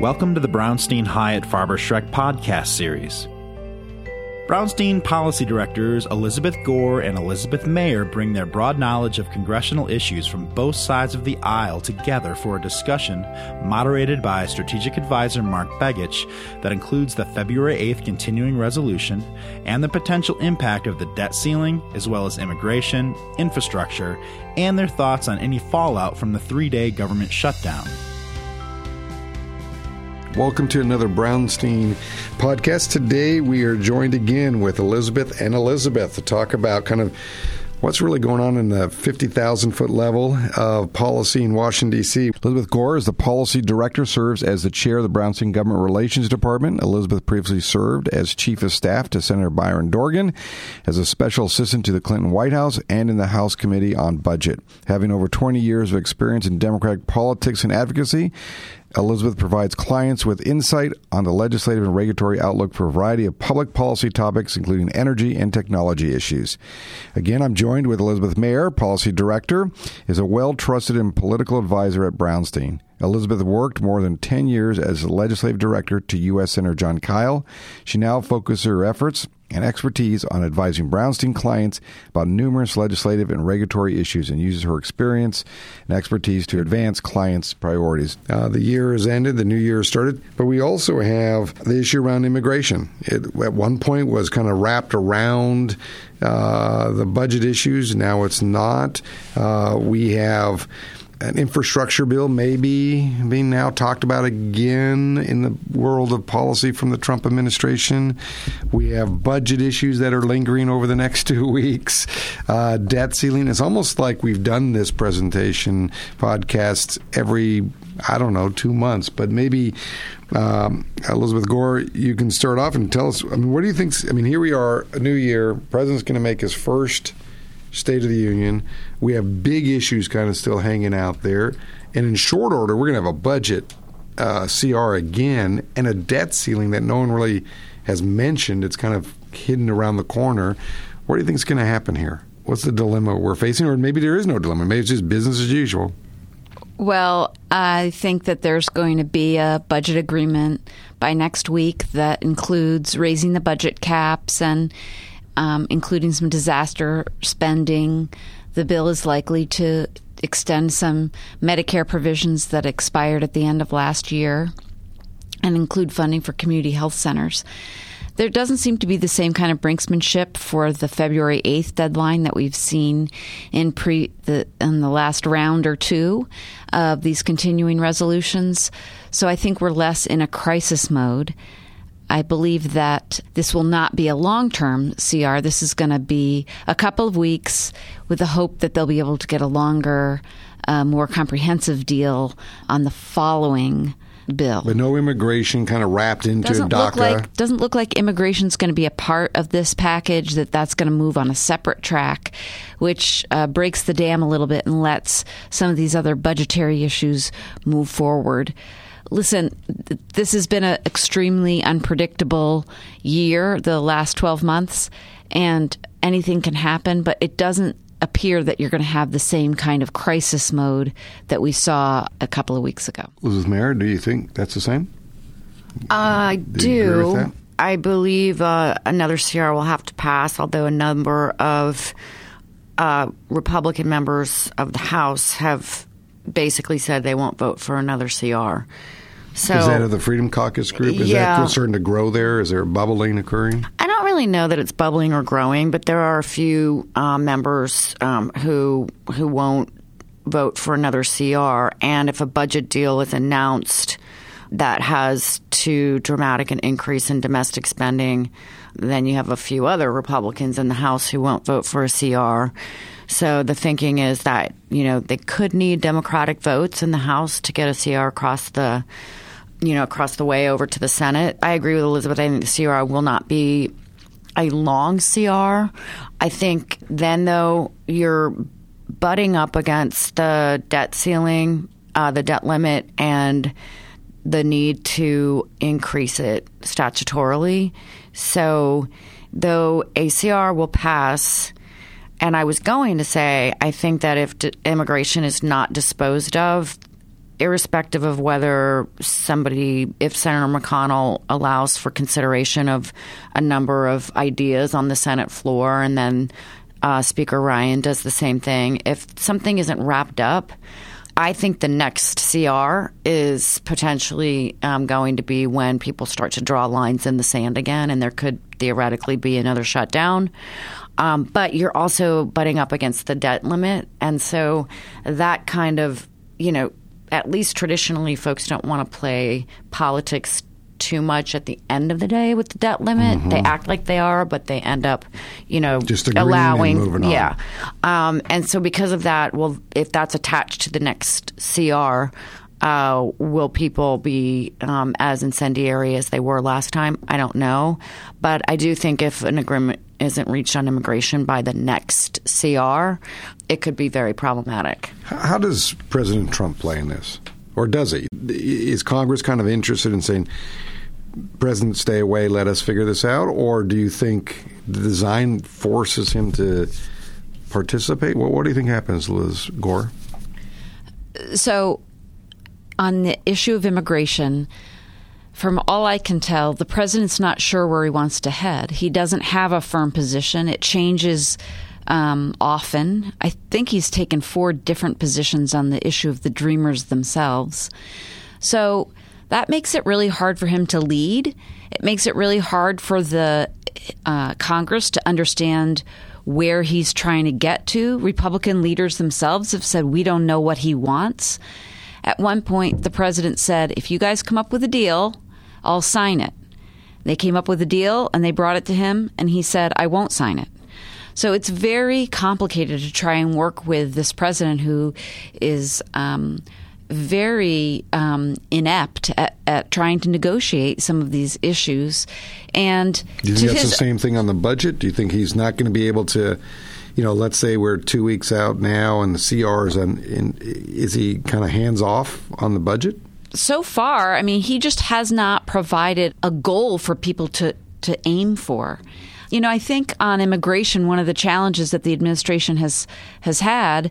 Welcome to the Brownstein Hyatt Farber Schreck podcast series. Brownstein policy directors Elizabeth Gore and Elizabeth Maier bring their broad knowledge of congressional issues from both sides of the aisle together for a discussion moderated by strategic advisor Mark Begich that includes the February 8th continuing resolution and the potential impact of the debt ceiling, as well as immigration, infrastructure, and their thoughts on any fallout from the three day government shutdown. Welcome to another Brownstein podcast. Today we are joined again with Elizabeth and Elizabeth to talk about kind of what's really going on in the 50,000 foot level of policy in Washington, D.C. Elizabeth Gore is the policy director, serves as the chair of the Brownstein Government Relations Department. Elizabeth previously served as chief of staff to Senator Byron Dorgan, as a special assistant to the Clinton White House, and in the House Committee on Budget. Having over 20 years of experience in Democratic politics and advocacy, Elizabeth provides clients with insight on the legislative and regulatory outlook for a variety of public policy topics, including energy and technology issues. Again, I'm joined with Elizabeth Maier, Policy Director, is a well trusted and political advisor at Brownstein. Elizabeth worked more than 10 years as legislative director to U.S. Senator John Kyl. She now focuses her efforts and expertise on advising Brownstein clients about numerous legislative and regulatory issues and uses her experience and expertise to advance clients' priorities. Uh, the year has ended, the new year has started, but we also have the issue around immigration. It at one point was kind of wrapped around uh, the budget issues, now it's not. Uh, we have an infrastructure bill may be being now talked about again in the world of policy from the Trump administration. We have budget issues that are lingering over the next two weeks. Uh, debt ceiling. It's almost like we've done this presentation podcast every I don't know two months, but maybe um, Elizabeth Gore, you can start off and tell us. I mean, what do you think? I mean, here we are, a new year. President's going to make his first State of the Union. We have big issues kind of still hanging out there. And in short order, we're going to have a budget uh, CR again and a debt ceiling that no one really has mentioned. It's kind of hidden around the corner. What do you think is going to happen here? What's the dilemma we're facing? Or maybe there is no dilemma. Maybe it's just business as usual. Well, I think that there's going to be a budget agreement by next week that includes raising the budget caps and um, including some disaster spending. The bill is likely to extend some Medicare provisions that expired at the end of last year and include funding for community health centers. There doesn't seem to be the same kind of brinksmanship for the February 8th deadline that we've seen in pre the in the last round or two of these continuing resolutions. So I think we're less in a crisis mode. I believe that this will not be a long term CR. This is going to be a couple of weeks with the hope that they'll be able to get a longer, uh, more comprehensive deal on the following bill. But no immigration kind of wrapped into doesn't DACA. Look like, doesn't look like immigration is going to be a part of this package, that that's going to move on a separate track, which uh, breaks the dam a little bit and lets some of these other budgetary issues move forward listen, this has been an extremely unpredictable year, the last 12 months, and anything can happen, but it doesn't appear that you're going to have the same kind of crisis mode that we saw a couple of weeks ago. Elizabeth Maier, do you think that's the same? I do. do. I believe uh, another CR will have to pass, although a number of uh, Republican members of the House have basically said they won't vote for another CR. So, is that of the Freedom Caucus group? Is yeah. that starting to grow there? Is there bubbling occurring? I don't really know that it's bubbling or growing, but there are a few uh, members um, who who won't vote for another CR. And if a budget deal is announced that has too dramatic an increase in domestic spending, then you have a few other Republicans in the House who won't vote for a CR. So the thinking is that, you know, they could need Democratic votes in the House to get a CR across the you know, across the way over to the Senate. I agree with Elizabeth. I think the CR will not be a long CR. I think then, though, you're butting up against the debt ceiling, uh, the debt limit, and the need to increase it statutorily. So, though ACR will pass, and I was going to say, I think that if d- immigration is not disposed of, irrespective of whether somebody, if Senator McConnell allows for consideration of a number of ideas on the Senate floor, and then uh, Speaker Ryan does the same thing, if something isn't wrapped up, I think the next CR is potentially um, going to be when people start to draw lines in the sand again, and there could theoretically be another shutdown. Um, but you're also butting up against the debt limit, and so that kind of, you know, at least traditionally, folks don't want to play politics too much at the end of the day with the debt limit. Mm-hmm. They act like they are, but they end up, you know, just allowing. Yeah, um, and so because of that, well, if that's attached to the next CR. Uh, will people be um, as incendiary as they were last time? I don't know. But I do think if an agreement isn't reached on immigration by the next CR, it could be very problematic. How does President Trump play in this? Or does he? Is Congress kind of interested in saying, President, stay away, let us figure this out? Or do you think the design forces him to participate? What, what do you think happens, Liz Gore? So, on the issue of immigration, from all I can tell, the president's not sure where he wants to head. He doesn't have a firm position. It changes um, often. I think he's taken four different positions on the issue of the Dreamers themselves. So that makes it really hard for him to lead. It makes it really hard for the uh, Congress to understand where he's trying to get to. Republican leaders themselves have said, we don't know what he wants. At one point, the president said, if you guys come up with a deal, I'll sign it. They came up with a deal and they brought it to him, and he said, I won't sign it. So it's very complicated to try and work with this president who is um, very um, inept at, at, trying to negotiate some of these issues. And do you think that's his, the same thing on the budget? Do you think he's not going to be able to? You know, let's say we're two weeks out now, and the CR is on. In, is he kind of hands off on the budget? So far, I mean, he just has not provided a goal for people to to aim for. You know, I think on immigration, one of the challenges that the administration has has had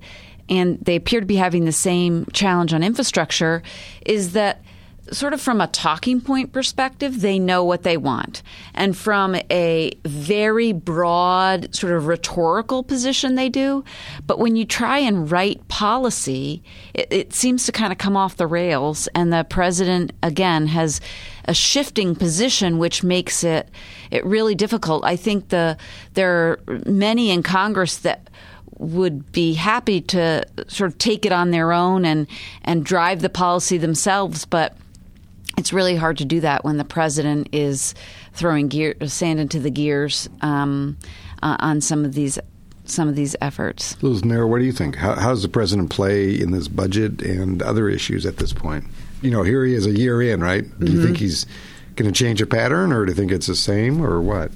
and they appear to be having the same challenge on infrastructure, is that sort of from a talking point perspective, they know what they want. And from a very broad, sort of rhetorical position, they do. But when you try and write policy, it, it seems to kind of come off the rails. And the president, again, has a shifting position, which makes it it really difficult. I think the there are many in Congress that would be happy to sort of take it on their own and and drive the policy themselves, but it's really hard to do that when the president is throwing gear, sand into the gears um, uh, on some of these some of these efforts. Liz Maier, what do you think? How, how, does the president play in this budget and other issues at this point? You know, here he is a year in, right? Do mm-hmm. you think he's going to change a pattern, or do you think it's the same, or what?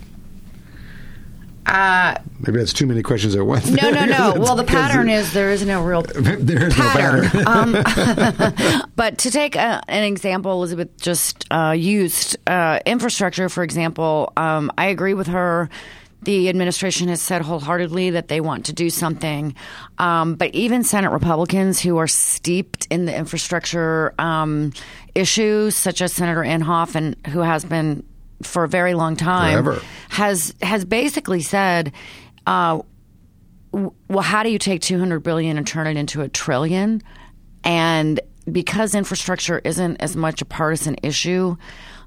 Uh, Maybe that's too many questions at once. No, no, no. well, the pattern is there is no real there is pattern. No pattern. um, but to take a, an example, Elizabeth just uh, used uh, infrastructure, for example. Um, I agree with her. The administration has said wholeheartedly that they want to do something. Um, but even Senate Republicans who are steeped in the infrastructure um, issues, such as Senator Inhofe, and who has been for a very long time Forever. has has basically said, uh, well, how do you take 200 billion and turn it into a trillion? And because infrastructure isn't as much a partisan issue,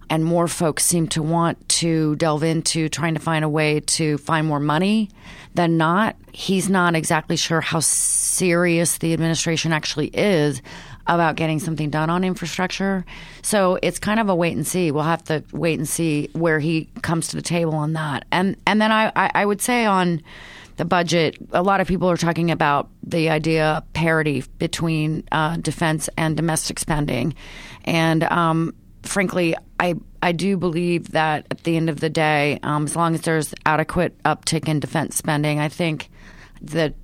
and more folks seem to want to delve into trying to find a way to find more money than not. He's not exactly sure how serious the administration actually is about getting something done on infrastructure. So it's kind of a wait and see. We'll have to wait and see where he comes to the table on that. And and then I, I, I would say on the budget, a lot of people are talking about the idea of parity between uh, defense and domestic spending. And um, frankly, I I do believe that at the end of the day, um, as long as there's adequate uptick in defense spending, I think that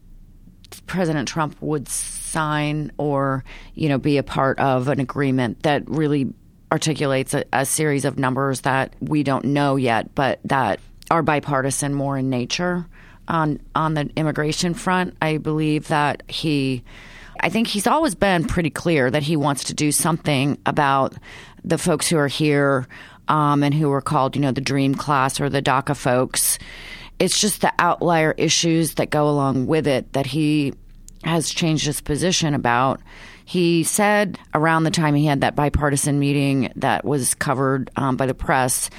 President Trump would sign or you know be a part of an agreement that really articulates a, a series of numbers that we don't know yet, but that are bipartisan more in nature. On on the immigration front, I believe that he I think he's always been pretty clear that he wants to do something about the folks who are here um, and who are called, you know, the dream class or the DACA folks. It's just the outlier issues that go along with it that he has changed his position about. He said around the time he had that bipartisan meeting that was covered um, by the press,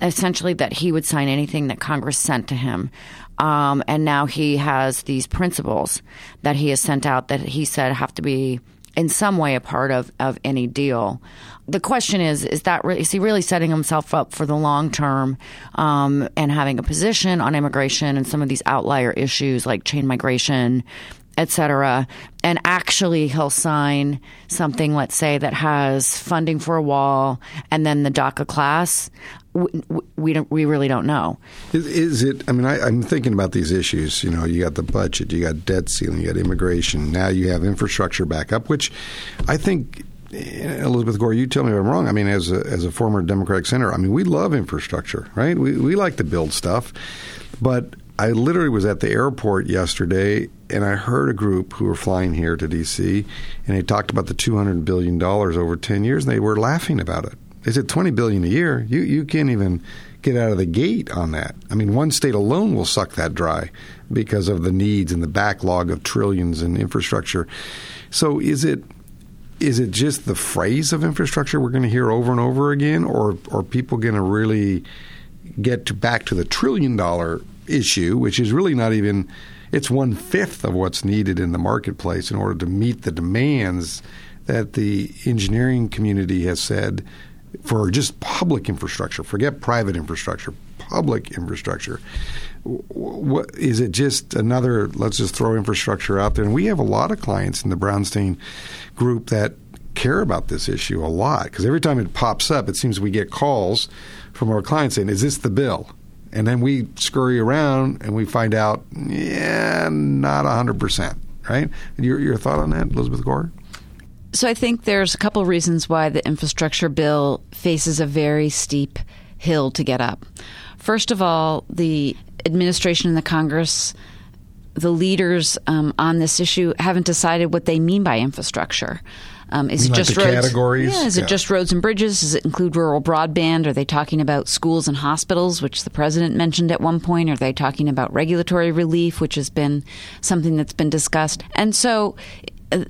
essentially that he would sign anything that Congress sent to him. Um, and now he has these principles that he has sent out that he said have to be in some way a part of, of any deal. The question is, is that really, is he really setting himself up for the long term um, and having a position on immigration and some of these outlier issues like chain migration etc. And actually, he'll sign something, let's say, that has funding for a wall and then the DACA class. We, we don't. We really don't know. Is, is it? I mean, I, am thinking about these issues. You know, you got the budget, you got debt ceiling, you got immigration. Now you have infrastructure backup, which I think eh, Elizabeth Gore, you tell me if I'm wrong. I mean, as a, as a former Democratic senator, I mean, we love infrastructure, right? We we like to build stuff, but I literally was at the airport yesterday and I heard a group who were flying here to DC and they talked about the $200 billion over 10 years and they were laughing about it. They said 20 billion a year. You you can't even get out of the gate on that. I mean, one state alone will suck that dry because of the needs and the backlog of trillions in infrastructure. So is it is it just the phrase of infrastructure we're going to hear over and over again or are people going to really get to back to the trillion dollar issue, which is really not even it's one fifth of what's needed in the marketplace in order to meet the demands that the engineering community has said for just public infrastructure. Forget private infrastructure, public infrastructure. What is it? Just another? Let's just throw infrastructure out there. And we have a lot of clients in the Brownstein group that care about this issue a lot because every time it pops up, it seems we get calls from our clients saying, "Is this the bill?" And then we scurry around and we find out, yeah, not 100%, right? Your, your thought on that, Elizabeth Gore? So I think there's a couple reasons why the infrastructure bill faces a very steep hill to get up. First of all, the administration and the Congress, the leaders um, on this issue haven't decided what they mean by infrastructure. Um, is it just roads? Categories? Yeah, is yeah. it just roads and bridges? Does it include rural broadband? Are they talking about schools and hospitals, which the president mentioned at one point? Are they talking about regulatory relief, which has been something that's been discussed? And so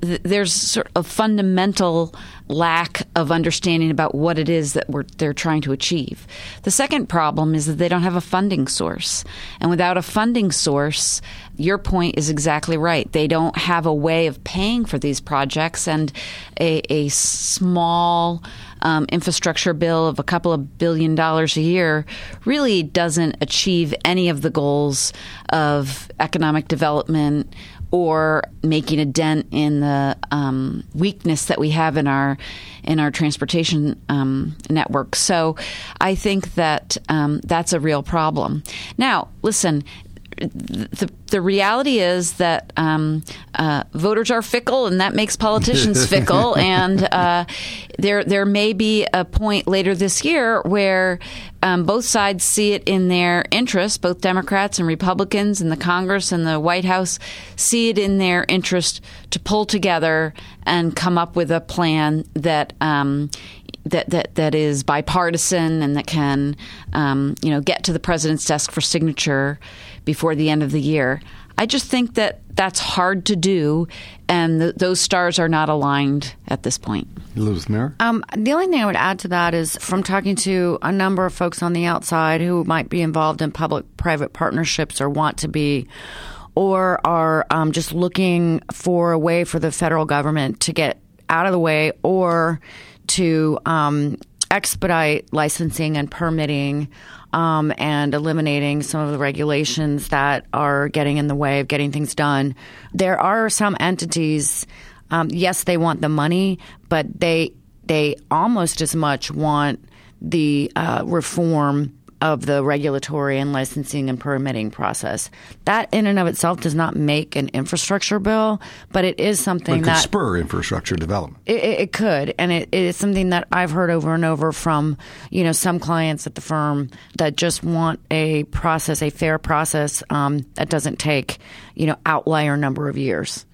there's sort of a fundamental lack of understanding about what it is that they're trying to achieve. The second problem is that they don't have a funding source. And without a funding source, your point is exactly right. They don't have a way of paying for these projects, and a, a small um, infrastructure bill of a couple of billion dollars a year really doesn't achieve any of the goals of economic development or making a dent in the um, weakness that we have in our in our transportation um, network. So I think that um, that's a real problem. Now, listen, the, the reality is that um, uh, voters are fickle, and that makes politicians fickle. And uh, there there may be a point later this year where um, both sides see it in their interest, both Democrats and Republicans, and the Congress and the White House see it in their interest to pull together and come up with a plan that um, that that that is bipartisan and that can um, you know get to the president's desk for signature before the end of the year. I just think that that's hard to do, and the, those stars are not aligned at this point. Elizabeth Maier? Um, the only thing I would add to that is from talking to a number of folks on the outside who might be involved in public private partnerships or want to be, or are um, just looking for a way for the federal government to get out of the way or to um, expedite licensing and permitting um, and eliminating some of the regulations that are getting in the way of getting things done. There are some entities, um, yes, they want the money, but they they almost as much want the uh, reform of the regulatory and licensing and permitting process. That in and of itself does not make an infrastructure bill, but it is something it that spur infrastructure development. It, it could, and it, it is something that I've heard over and over from you know some clients at the firm that just want a process, a fair process um, that doesn't take you know outlier number of years.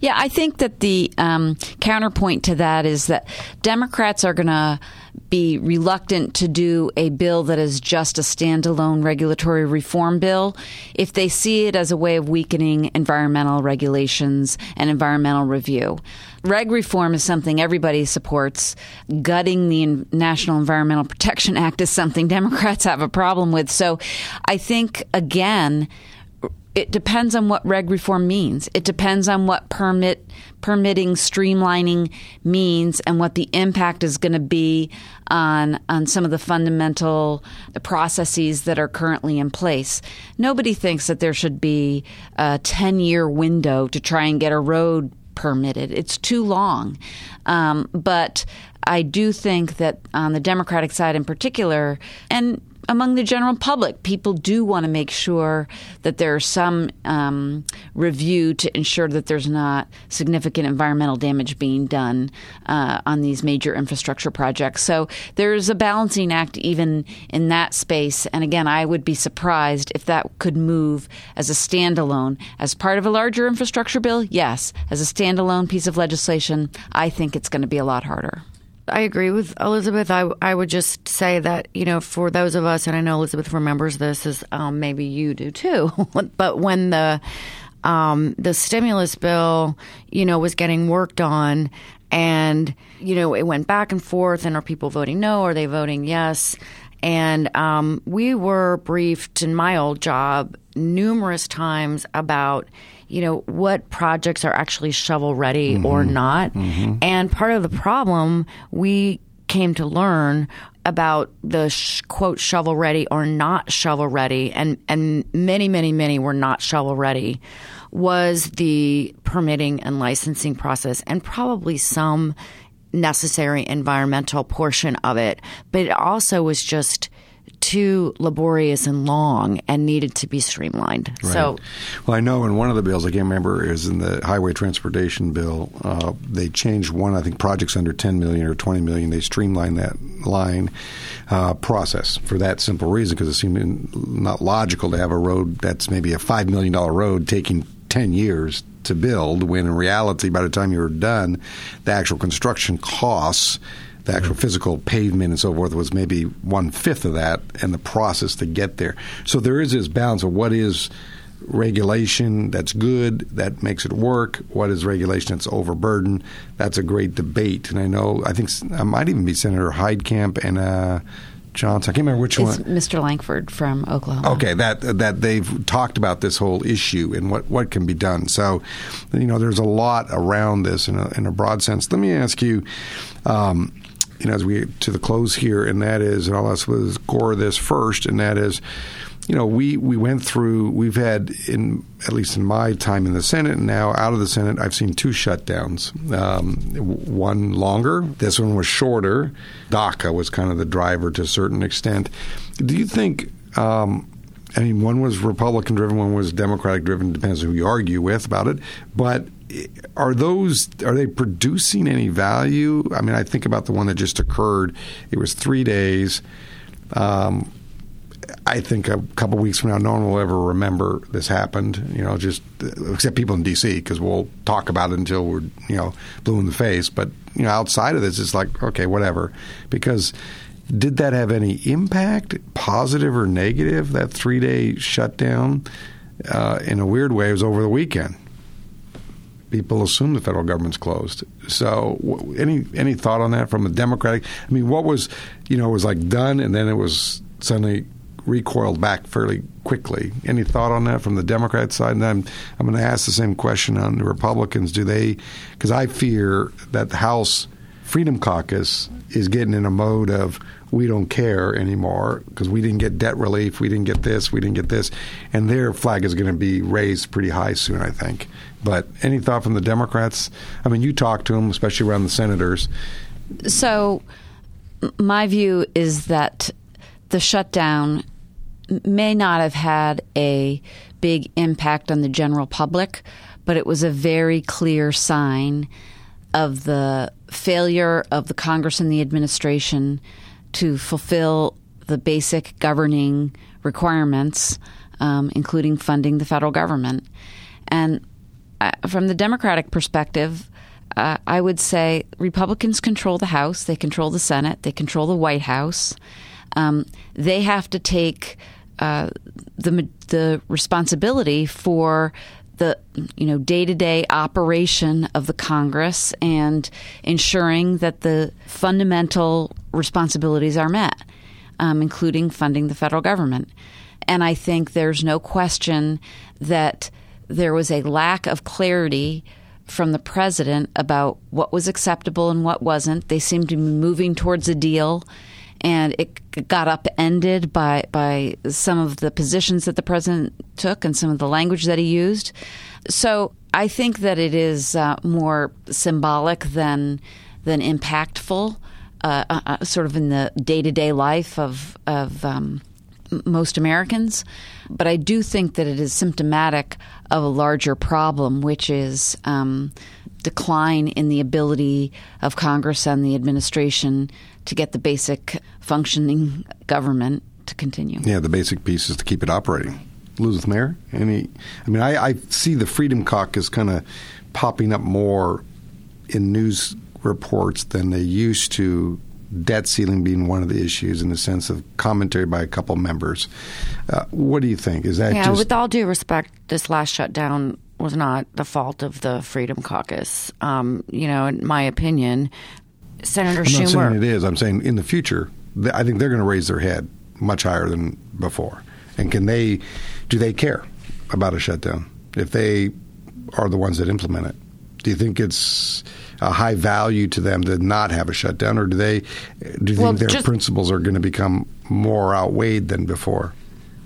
Yeah, I think that the um, counterpoint to that is that Democrats are going to be reluctant to do a bill that is just a standalone regulatory reform bill if they see it as a way of weakening environmental regulations and environmental review. Reg reform is something everybody supports. Gutting the National Environmental Protection Act is something Democrats have a problem with. So I think, again, it depends on what reg reform means. It depends on what permit permitting streamlining means and what the impact is going to be on on some of the fundamental processes that are currently in place. Nobody thinks that there should be a 10-year window to try and get a road permitted. It's too long. Um, but I do think that on the Democratic side in particular, and among the general public, people do want to make sure that there's some um, review to ensure that there's not significant environmental damage being done uh, on these major infrastructure projects. So there's a balancing act even in that space. And again, I would be surprised if that could move as a standalone. As part of a larger infrastructure bill, yes. As a standalone piece of legislation, I think it's going to be a lot harder. I agree with Elizabeth. I, I would just say that, you know, for those of us, and I know Elizabeth remembers this, as um, maybe you do too, but when the um, the stimulus bill, you know, was getting worked on, and you know, it went back and forth, and are people voting no? Are they voting yes? And um, we were briefed in my old job numerous times about you know, what projects are actually shovel ready mm-hmm. or not. Mm-hmm. And part of the problem we came to learn about the sh- quote shovel ready or not shovel ready, and, and many, many, many were not shovel ready, was the permitting and licensing process, and probably some necessary environmental portion of it. But it also was just too laborious and long and needed to be streamlined. Right. So, well, I know in one of the bills, I can't remember, is in the highway transportation bill, uh, they changed one, I think, projects under 10 million or 20 million. They streamlined that line uh, process for that simple reason because it seemed not logical to have a road that's maybe a $5 million road taking 10 years to build when in reality, by the time you're done, the actual construction costs the actual physical pavement and so forth was maybe one fifth of that, and the process to get there. So there is this balance of what is regulation that's good that makes it work what is regulation that's overburdened that's a great debate and i know i think i might even be senator heitkamp and uh, Johnson. I can't remember which it's one. Mr. Lankford from Oklahoma. Okay, that that they've talked about this whole issue and what, what can be done. So, you know, there's a lot around this in a, in a broad sense. Let me ask you. Um, you know, as we get to the close here, and that is, and I'll ask Liz Gore this first, and that is, you know, we we went through. We've had in at least in my time in the Senate, and now out of the Senate, I've seen two shutdowns. Um, one longer. This one was shorter. DACA was kind of the driver to a certain extent. Do you think? Um, I mean, one was Republican driven, one was Democratic driven. Depends who you argue with about it. But are those are they producing any value? I mean, I think about the one that just occurred. It was three days. Um, I think a couple weeks from now, no one will ever remember this happened. You know, just except people in D.C. because we'll talk about it until we're you know blue in the face. But you know, outside of this, it's like okay, whatever. Because did that have any impact, positive or negative? That three day shutdown, uh, in a weird way, was over the weekend people assume the federal government's closed. So, any any thought on that from a Democratic? I mean, what was you know was like done and then it was suddenly recoiled back fairly quickly. Any thought on that from the Democrat side? And I'm I'm going to ask the same question on the Republicans. Do they? Because I fear that the House Freedom Caucus is getting in a mode of we don't care anymore because we didn't get debt relief, we didn't get this, we didn't get this, and their flag is going to be raised pretty high soon, I think. But any thought from the Democrats? I mean, you talk to them, especially around the senators. So, my view is that the shutdown may not have had a big impact on the general public, but it was a very clear sign of the failure of the Congress and the administration to fulfill the basic governing requirements, um, including funding the federal government. And uh, from the Democratic perspective, uh, I would say Republicans control the House, they control the Senate, they control the White House. Um, they have to take uh, the the responsibility for the you know day to day operation of the Congress and ensuring that the fundamental responsibilities are met, um, including funding the federal government. And I think there's no question that there was a lack of clarity from the president about what was acceptable and what wasn't. They seemed to be moving towards a deal, and it got upended by by some of the positions that the president took and some of the language that he used. So I think that it is uh, more symbolic than than impactful, uh, uh, uh sort of in the day to day life of of um, most Americans. But I do think that it is symptomatic of a larger problem, which is um, decline in the ability of Congress and the administration to get the basic functioning government to continue. Yeah, the basic pieces to keep it operating. Elizabeth Maier, any? I mean, I, I see the Freedom Caucus kind of popping up more in news reports than they used to debt ceiling being one of the issues in the sense of commentary by a couple members. Uh, what do you think? Is that yeah? Just- with all due respect, this last shutdown was not the fault of the Freedom Caucus. Um, you know, in my opinion, Senator I'm Schumer. not saying it is. I'm saying in the future, I think they're going to raise their head much higher than before. And can they? Do they care about a shutdown if they are the ones that implement it? Do you think it's a high value to them to not have a shutdown, or do they do you Well, think their just- principles are going to become more outweighed than before?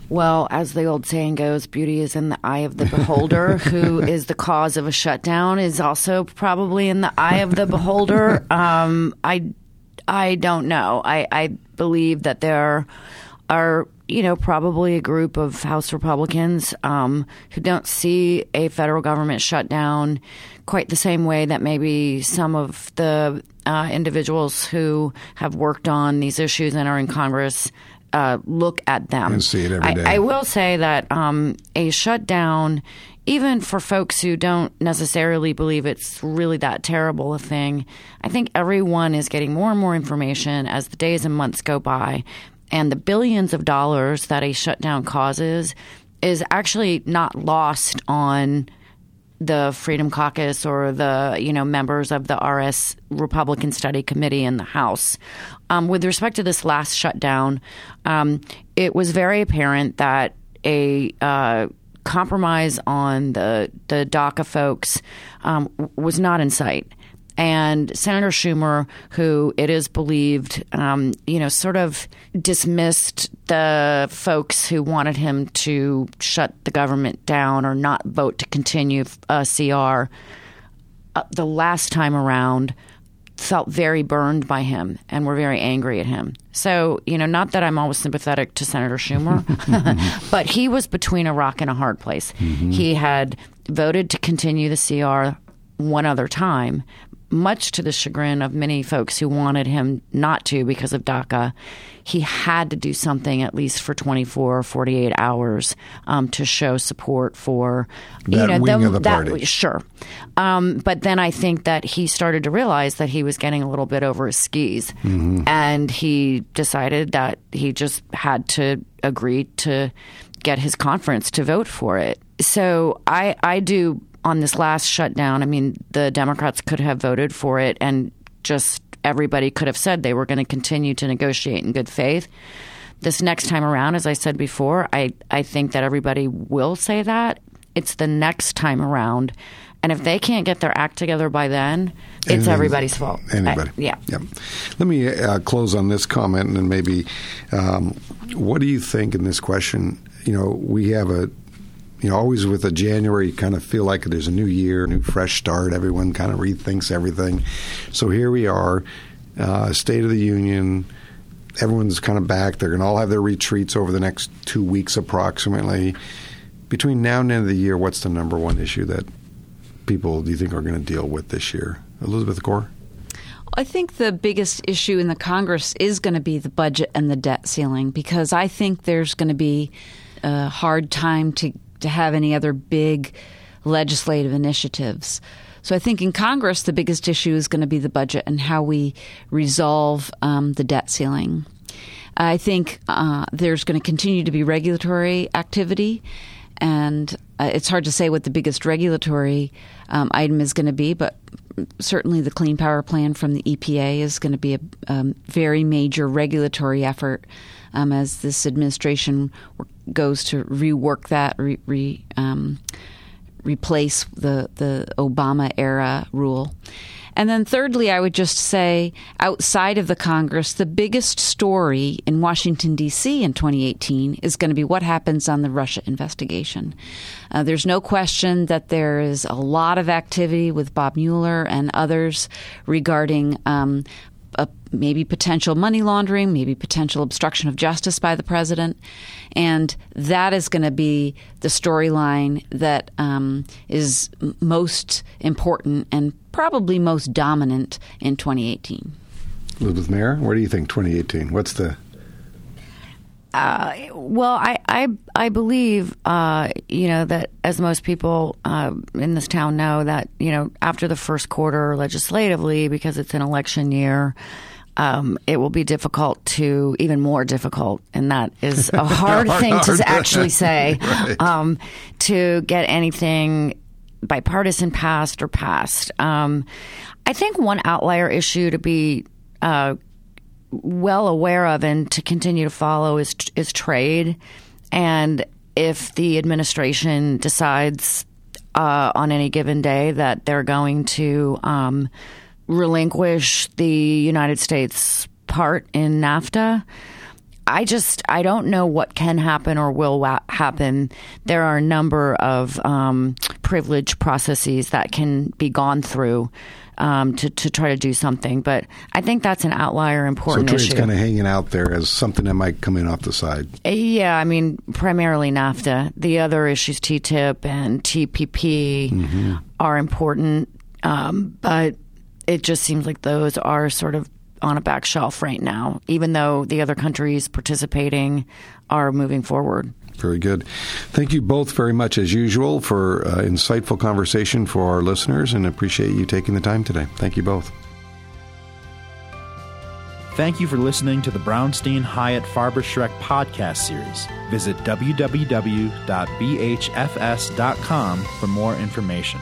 Well, as the old saying goes, beauty is in the eye of the beholder. Who is the cause of a shutdown is also probably in the eye of the beholder. Um, I, I don't know. I, I believe that there are, you know, probably a group of House Republicans um, who don't see a federal government shutdown quite the same way that maybe some of the uh, individuals who have worked on these issues and are in Congress uh, look at them And see it every I- day. I will say that um, a shutdown, even for folks who don't necessarily believe it's really that terrible a thing, I think everyone is getting more and more information as the days and months go by. And the billions of dollars that a shutdown causes is actually not lost on the Freedom Caucus or the you know members of the RS Republican Study Committee in the House. Um, with respect to this last shutdown, um, it was very apparent that a uh, compromise on the the DACA folks um, was not in sight. And Senator Schumer, who it is believed, um, you know, sort of dismissed the folks who wanted him to shut the government down or not vote to continue uh, CR. Uh, the last time around, felt very burned by him and were very angry at him. So, you know, not that I'm always sympathetic to Senator Schumer, but he was between a rock and a hard place. He had voted to continue the CR one other time, much to the chagrin of many folks who wanted him not to because of DACA. He had to do something at least for 24 or 48 hours um, to show support for, you That know, wing them- of the that- party. Sure. Um, but then I think that he started to realize that he was getting a little bit over his skis. Mm-hmm. And he decided that he just had to agree to get his conference to vote for it. So I, I do, on this last shutdown, I mean, the Democrats could have voted for it and just everybody could have said they were going to continue to negotiate in good faith this next time around, as I said before, I, I think that everybody will say that. It's the next time around. And if they can't get their act together by then, it's everybody's fault. Anybody. I- yeah. Yep. Let me uh, close on this comment and then maybe um, what do you think in this question? You know, we have a, you know, always with a January, you kind of feel like there's a new year, new fresh start. Everyone kind of rethinks everything. So here we are, uh, State of the Union. Everyone's kind of back. They're going to all have their retreats over the next two weeks approximately. Between now and the end of the year, what's the number one issue that people do you think are going to deal with this year? Elizabeth Gore? I think the biggest issue in the Congress is going to be the budget and the debt ceiling because I think there's going to be a hard time to to have any other big legislative initiatives. So I think in Congress, the biggest issue is going to be the budget and how we resolve um, the debt ceiling. I think uh, there's going to continue to be regulatory activity, and uh, it's hard to say what the biggest regulatory um, item is going to be, but certainly the Clean Power Plan from the EPA is going to be a um, very major regulatory effort um, as this administration goes to rework that, re, re, um, replace the, the Obama era rule. And then, thirdly, I would just say outside of the Congress, the biggest story in Washington, D.C. in 2018 is going to be what happens on the Russia investigation. Uh, there's no question that there is a lot of activity with Bob Mueller and others regarding um, a, maybe potential money laundering, maybe potential obstruction of justice by the president, and that is going to be the storyline that um, is most important and probably most dominant in 2018. Elizabeth Maier, where do you think 2018? What's the uh, well, I, I, I believe, uh, you know, that as most people uh, in this town know, that, you know, after the first quarter legislatively, because it's an election year, um, it will be difficult to, even more difficult, and that is a hard, hard thing hard to actually say, right. um, to get anything bipartisan passed or passed. Um, I think one outlier issue to be uh, well aware of and to continue to follow is is trade, and if the administration decides uh, on any given day that they're going to um, relinquish the United States part in NAFTA. I just I don't know what can happen or will wa- happen. There are a number of um, privilege processes that can be gone through um, to to try to do something, but I think that's an outlier important so trade's issue. kind of hanging out there as something that might come in off the side. Yeah, I mean primarily NAFTA. The other issues, TTIP and TPP, mm-hmm. are important, um, but it just seems like those are sort of on a back shelf right now, even though the other countries participating are moving forward. Very good. Thank you both very much, as usual, for uh, insightful conversation for our listeners, and appreciate you taking the time today. Thank you both. Thank you for listening to the Brownstein Hyatt Farber Schreck podcast series. Visit www.bhfs.com for more information.